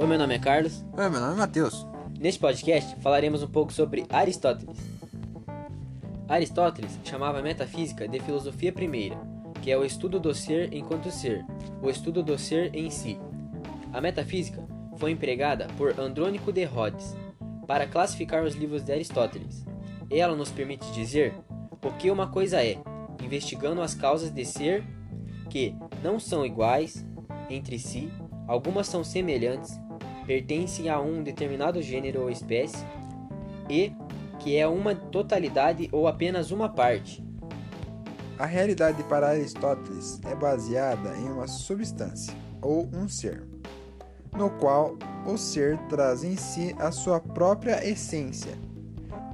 Oi, meu nome é Carlos. Oi, meu nome é Matheus. Neste podcast falaremos um pouco sobre Aristóteles. Aristóteles chamava a metafísica de filosofia primeira, que é o estudo do ser enquanto ser, o estudo do ser em si. A metafísica foi empregada por Andrônico de Rhodes para classificar os livros de Aristóteles. Ela nos permite dizer o que uma coisa é, investigando as causas de ser que não são iguais entre si, algumas são semelhantes, pertencem a um determinado gênero ou espécie, e que é uma totalidade ou apenas uma parte. A realidade para Aristóteles é baseada em uma substância, ou um ser, no qual o ser traz em si a sua própria essência,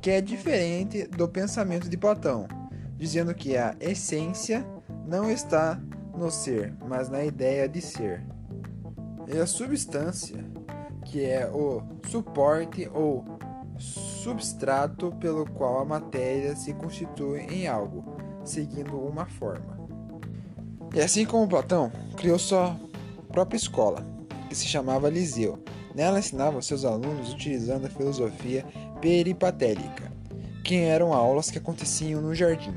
que é diferente do pensamento de Platão, dizendo que a essência não está no ser, mas na ideia de ser. E a substância, que é o suporte ou substrato pelo qual a matéria se constitui em algo, seguindo uma forma. E assim como Platão criou sua própria escola, que se chamava Liseu. Nela ensinava seus alunos utilizando a filosofia peripatélica, que eram aulas que aconteciam no jardim.